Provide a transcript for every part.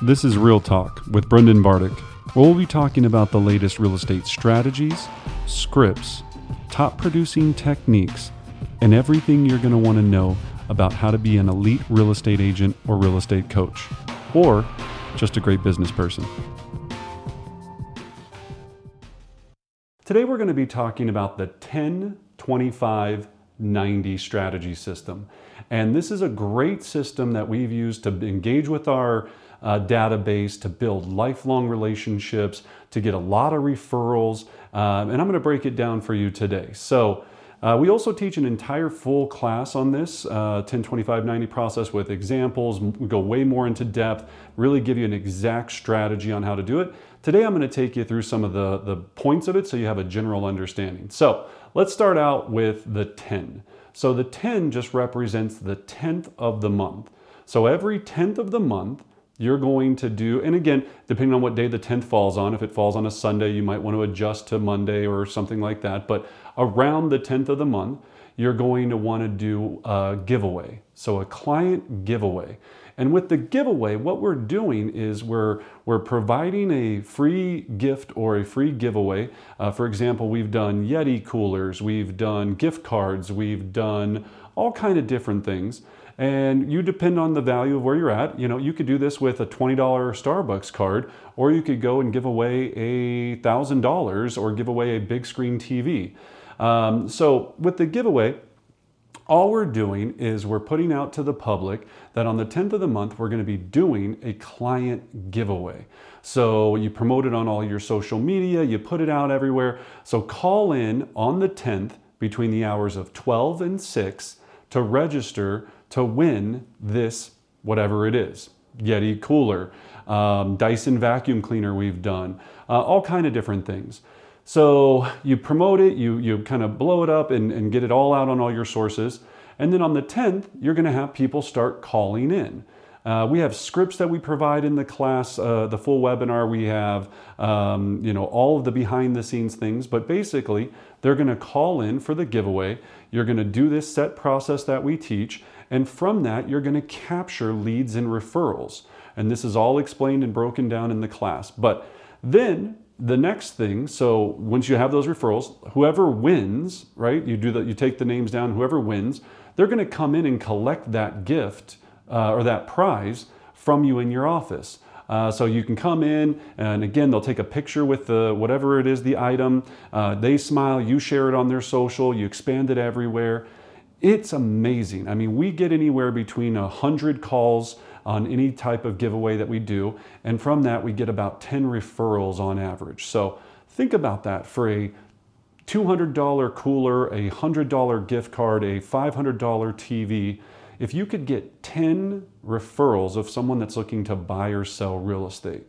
This is Real Talk with Brendan Bardick, where we'll be talking about the latest real estate strategies, scripts, top producing techniques, and everything you're going to want to know about how to be an elite real estate agent or real estate coach, or just a great business person. Today, we're going to be talking about the 10 25 90 strategy system. And this is a great system that we've used to engage with our uh, database, to build lifelong relationships, to get a lot of referrals. Um, and I'm going to break it down for you today. So, uh, we also teach an entire full class on this uh, 10 25 90 process with examples. We go way more into depth, really give you an exact strategy on how to do it. Today, I'm going to take you through some of the, the points of it so you have a general understanding. So, let's start out with the 10. So, the 10 just represents the 10th of the month. So, every 10th of the month, you're going to do, and again, depending on what day the 10th falls on, if it falls on a Sunday, you might want to adjust to Monday or something like that. But around the 10th of the month, you're going to want to do a giveaway. So a client giveaway. And with the giveaway, what we're doing is we're, we're providing a free gift or a free giveaway. Uh, for example, we've done Yeti coolers, we've done gift cards, we've done all kind of different things and you depend on the value of where you're at. You know, you could do this with a $20 Starbucks card, or you could go and give away a $1,000 or give away a big screen TV. Um, so with the giveaway, all we're doing is we're putting out to the public that on the 10th of the month, we're going to be doing a client giveaway. So you promote it on all your social media, you put it out everywhere. So call in on the 10th between the hours of 12 and 6 to register to win this, whatever it is. Yeti cooler, um, Dyson vacuum cleaner we've done, uh, all kind of different things. So you promote it, you, you kind of blow it up and, and get it all out on all your sources. And then on the 10th, you're going to have people start calling in. Uh, we have scripts that we provide in the class, uh, the full webinar. We have, um, you know, all of the behind the scenes things. But basically, they're going to call in for the giveaway. You're going to do this set process that we teach, and from that, you're going to capture leads and referrals. And this is all explained and broken down in the class. But then the next thing, so once you have those referrals, whoever wins, right? You do that, you take the names down, whoever wins, they're going to come in and collect that gift uh, or that prize from you in your office. Uh, so you can come in and again they'll take a picture with the whatever it is the item. Uh, they smile, you share it on their social, you expand it everywhere, it's amazing. I mean, we get anywhere between a 100 calls on any type of giveaway that we do, and from that, we get about 10 referrals on average. So think about that for a $200 cooler, a $100 gift card, a $500 TV. If you could get 10 referrals of someone that's looking to buy or sell real estate,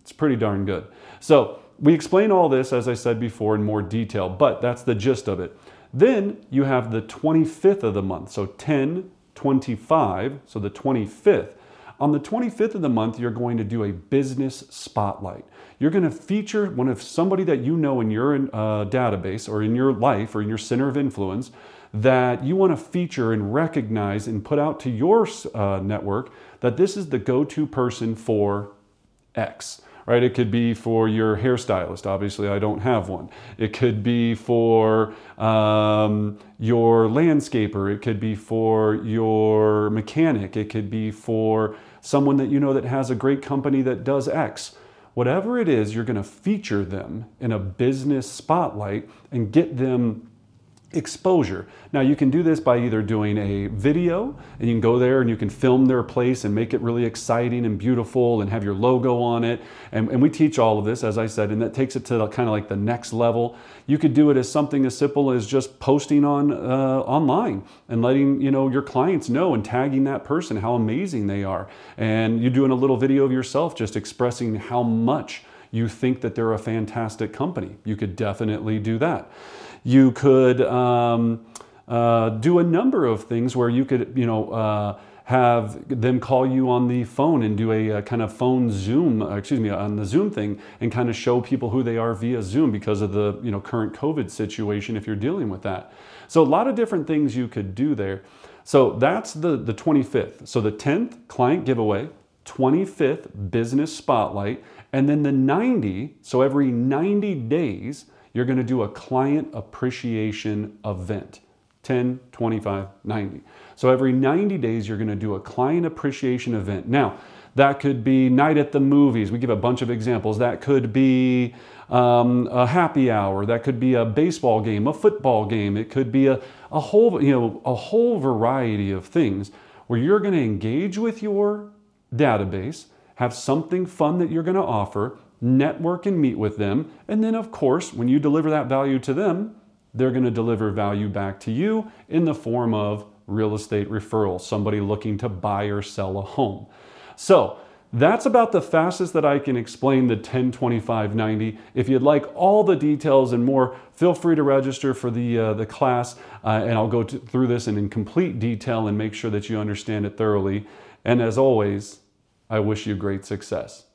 it's pretty darn good. So, we explain all this, as I said before, in more detail, but that's the gist of it. Then you have the 25th of the month, so 10, 25, so the 25th. On the 25th of the month, you're going to do a business spotlight. You're going to feature one of somebody that you know in your uh, database or in your life or in your center of influence that you want to feature and recognize and put out to your uh, network that this is the go to person for X right? It could be for your hairstylist. Obviously, I don't have one. It could be for um, your landscaper. It could be for your mechanic. It could be for someone that you know that has a great company that does X. Whatever it is, you're going to feature them in a business spotlight and get them exposure. Now you can do this by either doing a video and you can go there and you can film their place and make it really exciting and beautiful and have your logo on it. And, and we teach all of this, as I said, and that takes it to the, kind of like the next level. You could do it as something as simple as just posting on uh, online and letting you know your clients know and tagging that person how amazing they are. And you're doing a little video of yourself just expressing how much you think that they're a fantastic company. You could definitely do that. You could um, uh, do a number of things where you could, you know, uh, have them call you on the phone and do a, a, kind of phone Zoom, uh, excuse me, on the Zoom thing, and kind of show people who they are via Zoom because of the you know current COVID situation. If you're dealing with that, so a lot of different things you could do there. So that's the the 25th. So the 10th client giveaway, 25th business spotlight, and then the 90, so every 90 days, you're going to do a client appreciation event 10, 25, 90. So every 90 days, you're going to do a client appreciation event. Now, that could be night at the movies. We give a bunch of examples. That could be um, a happy hour. That could be a baseball game, a football game. It could be a, a whole, you know, a whole variety of things where you're going to engage with your database, have something fun that you're going to offer, network and meet with them, and then of course, when you deliver that value to them, they're going to deliver value back to you in the form of real estate referral, somebody looking to buy or sell a home. So, that's about the fastest that I can explain the 102590. If you'd like all the details and more, feel free to register for the, uh, the class, uh, and I'll go to, through this in, in complete detail and make sure that you understand it thoroughly. And as always, I wish you great success.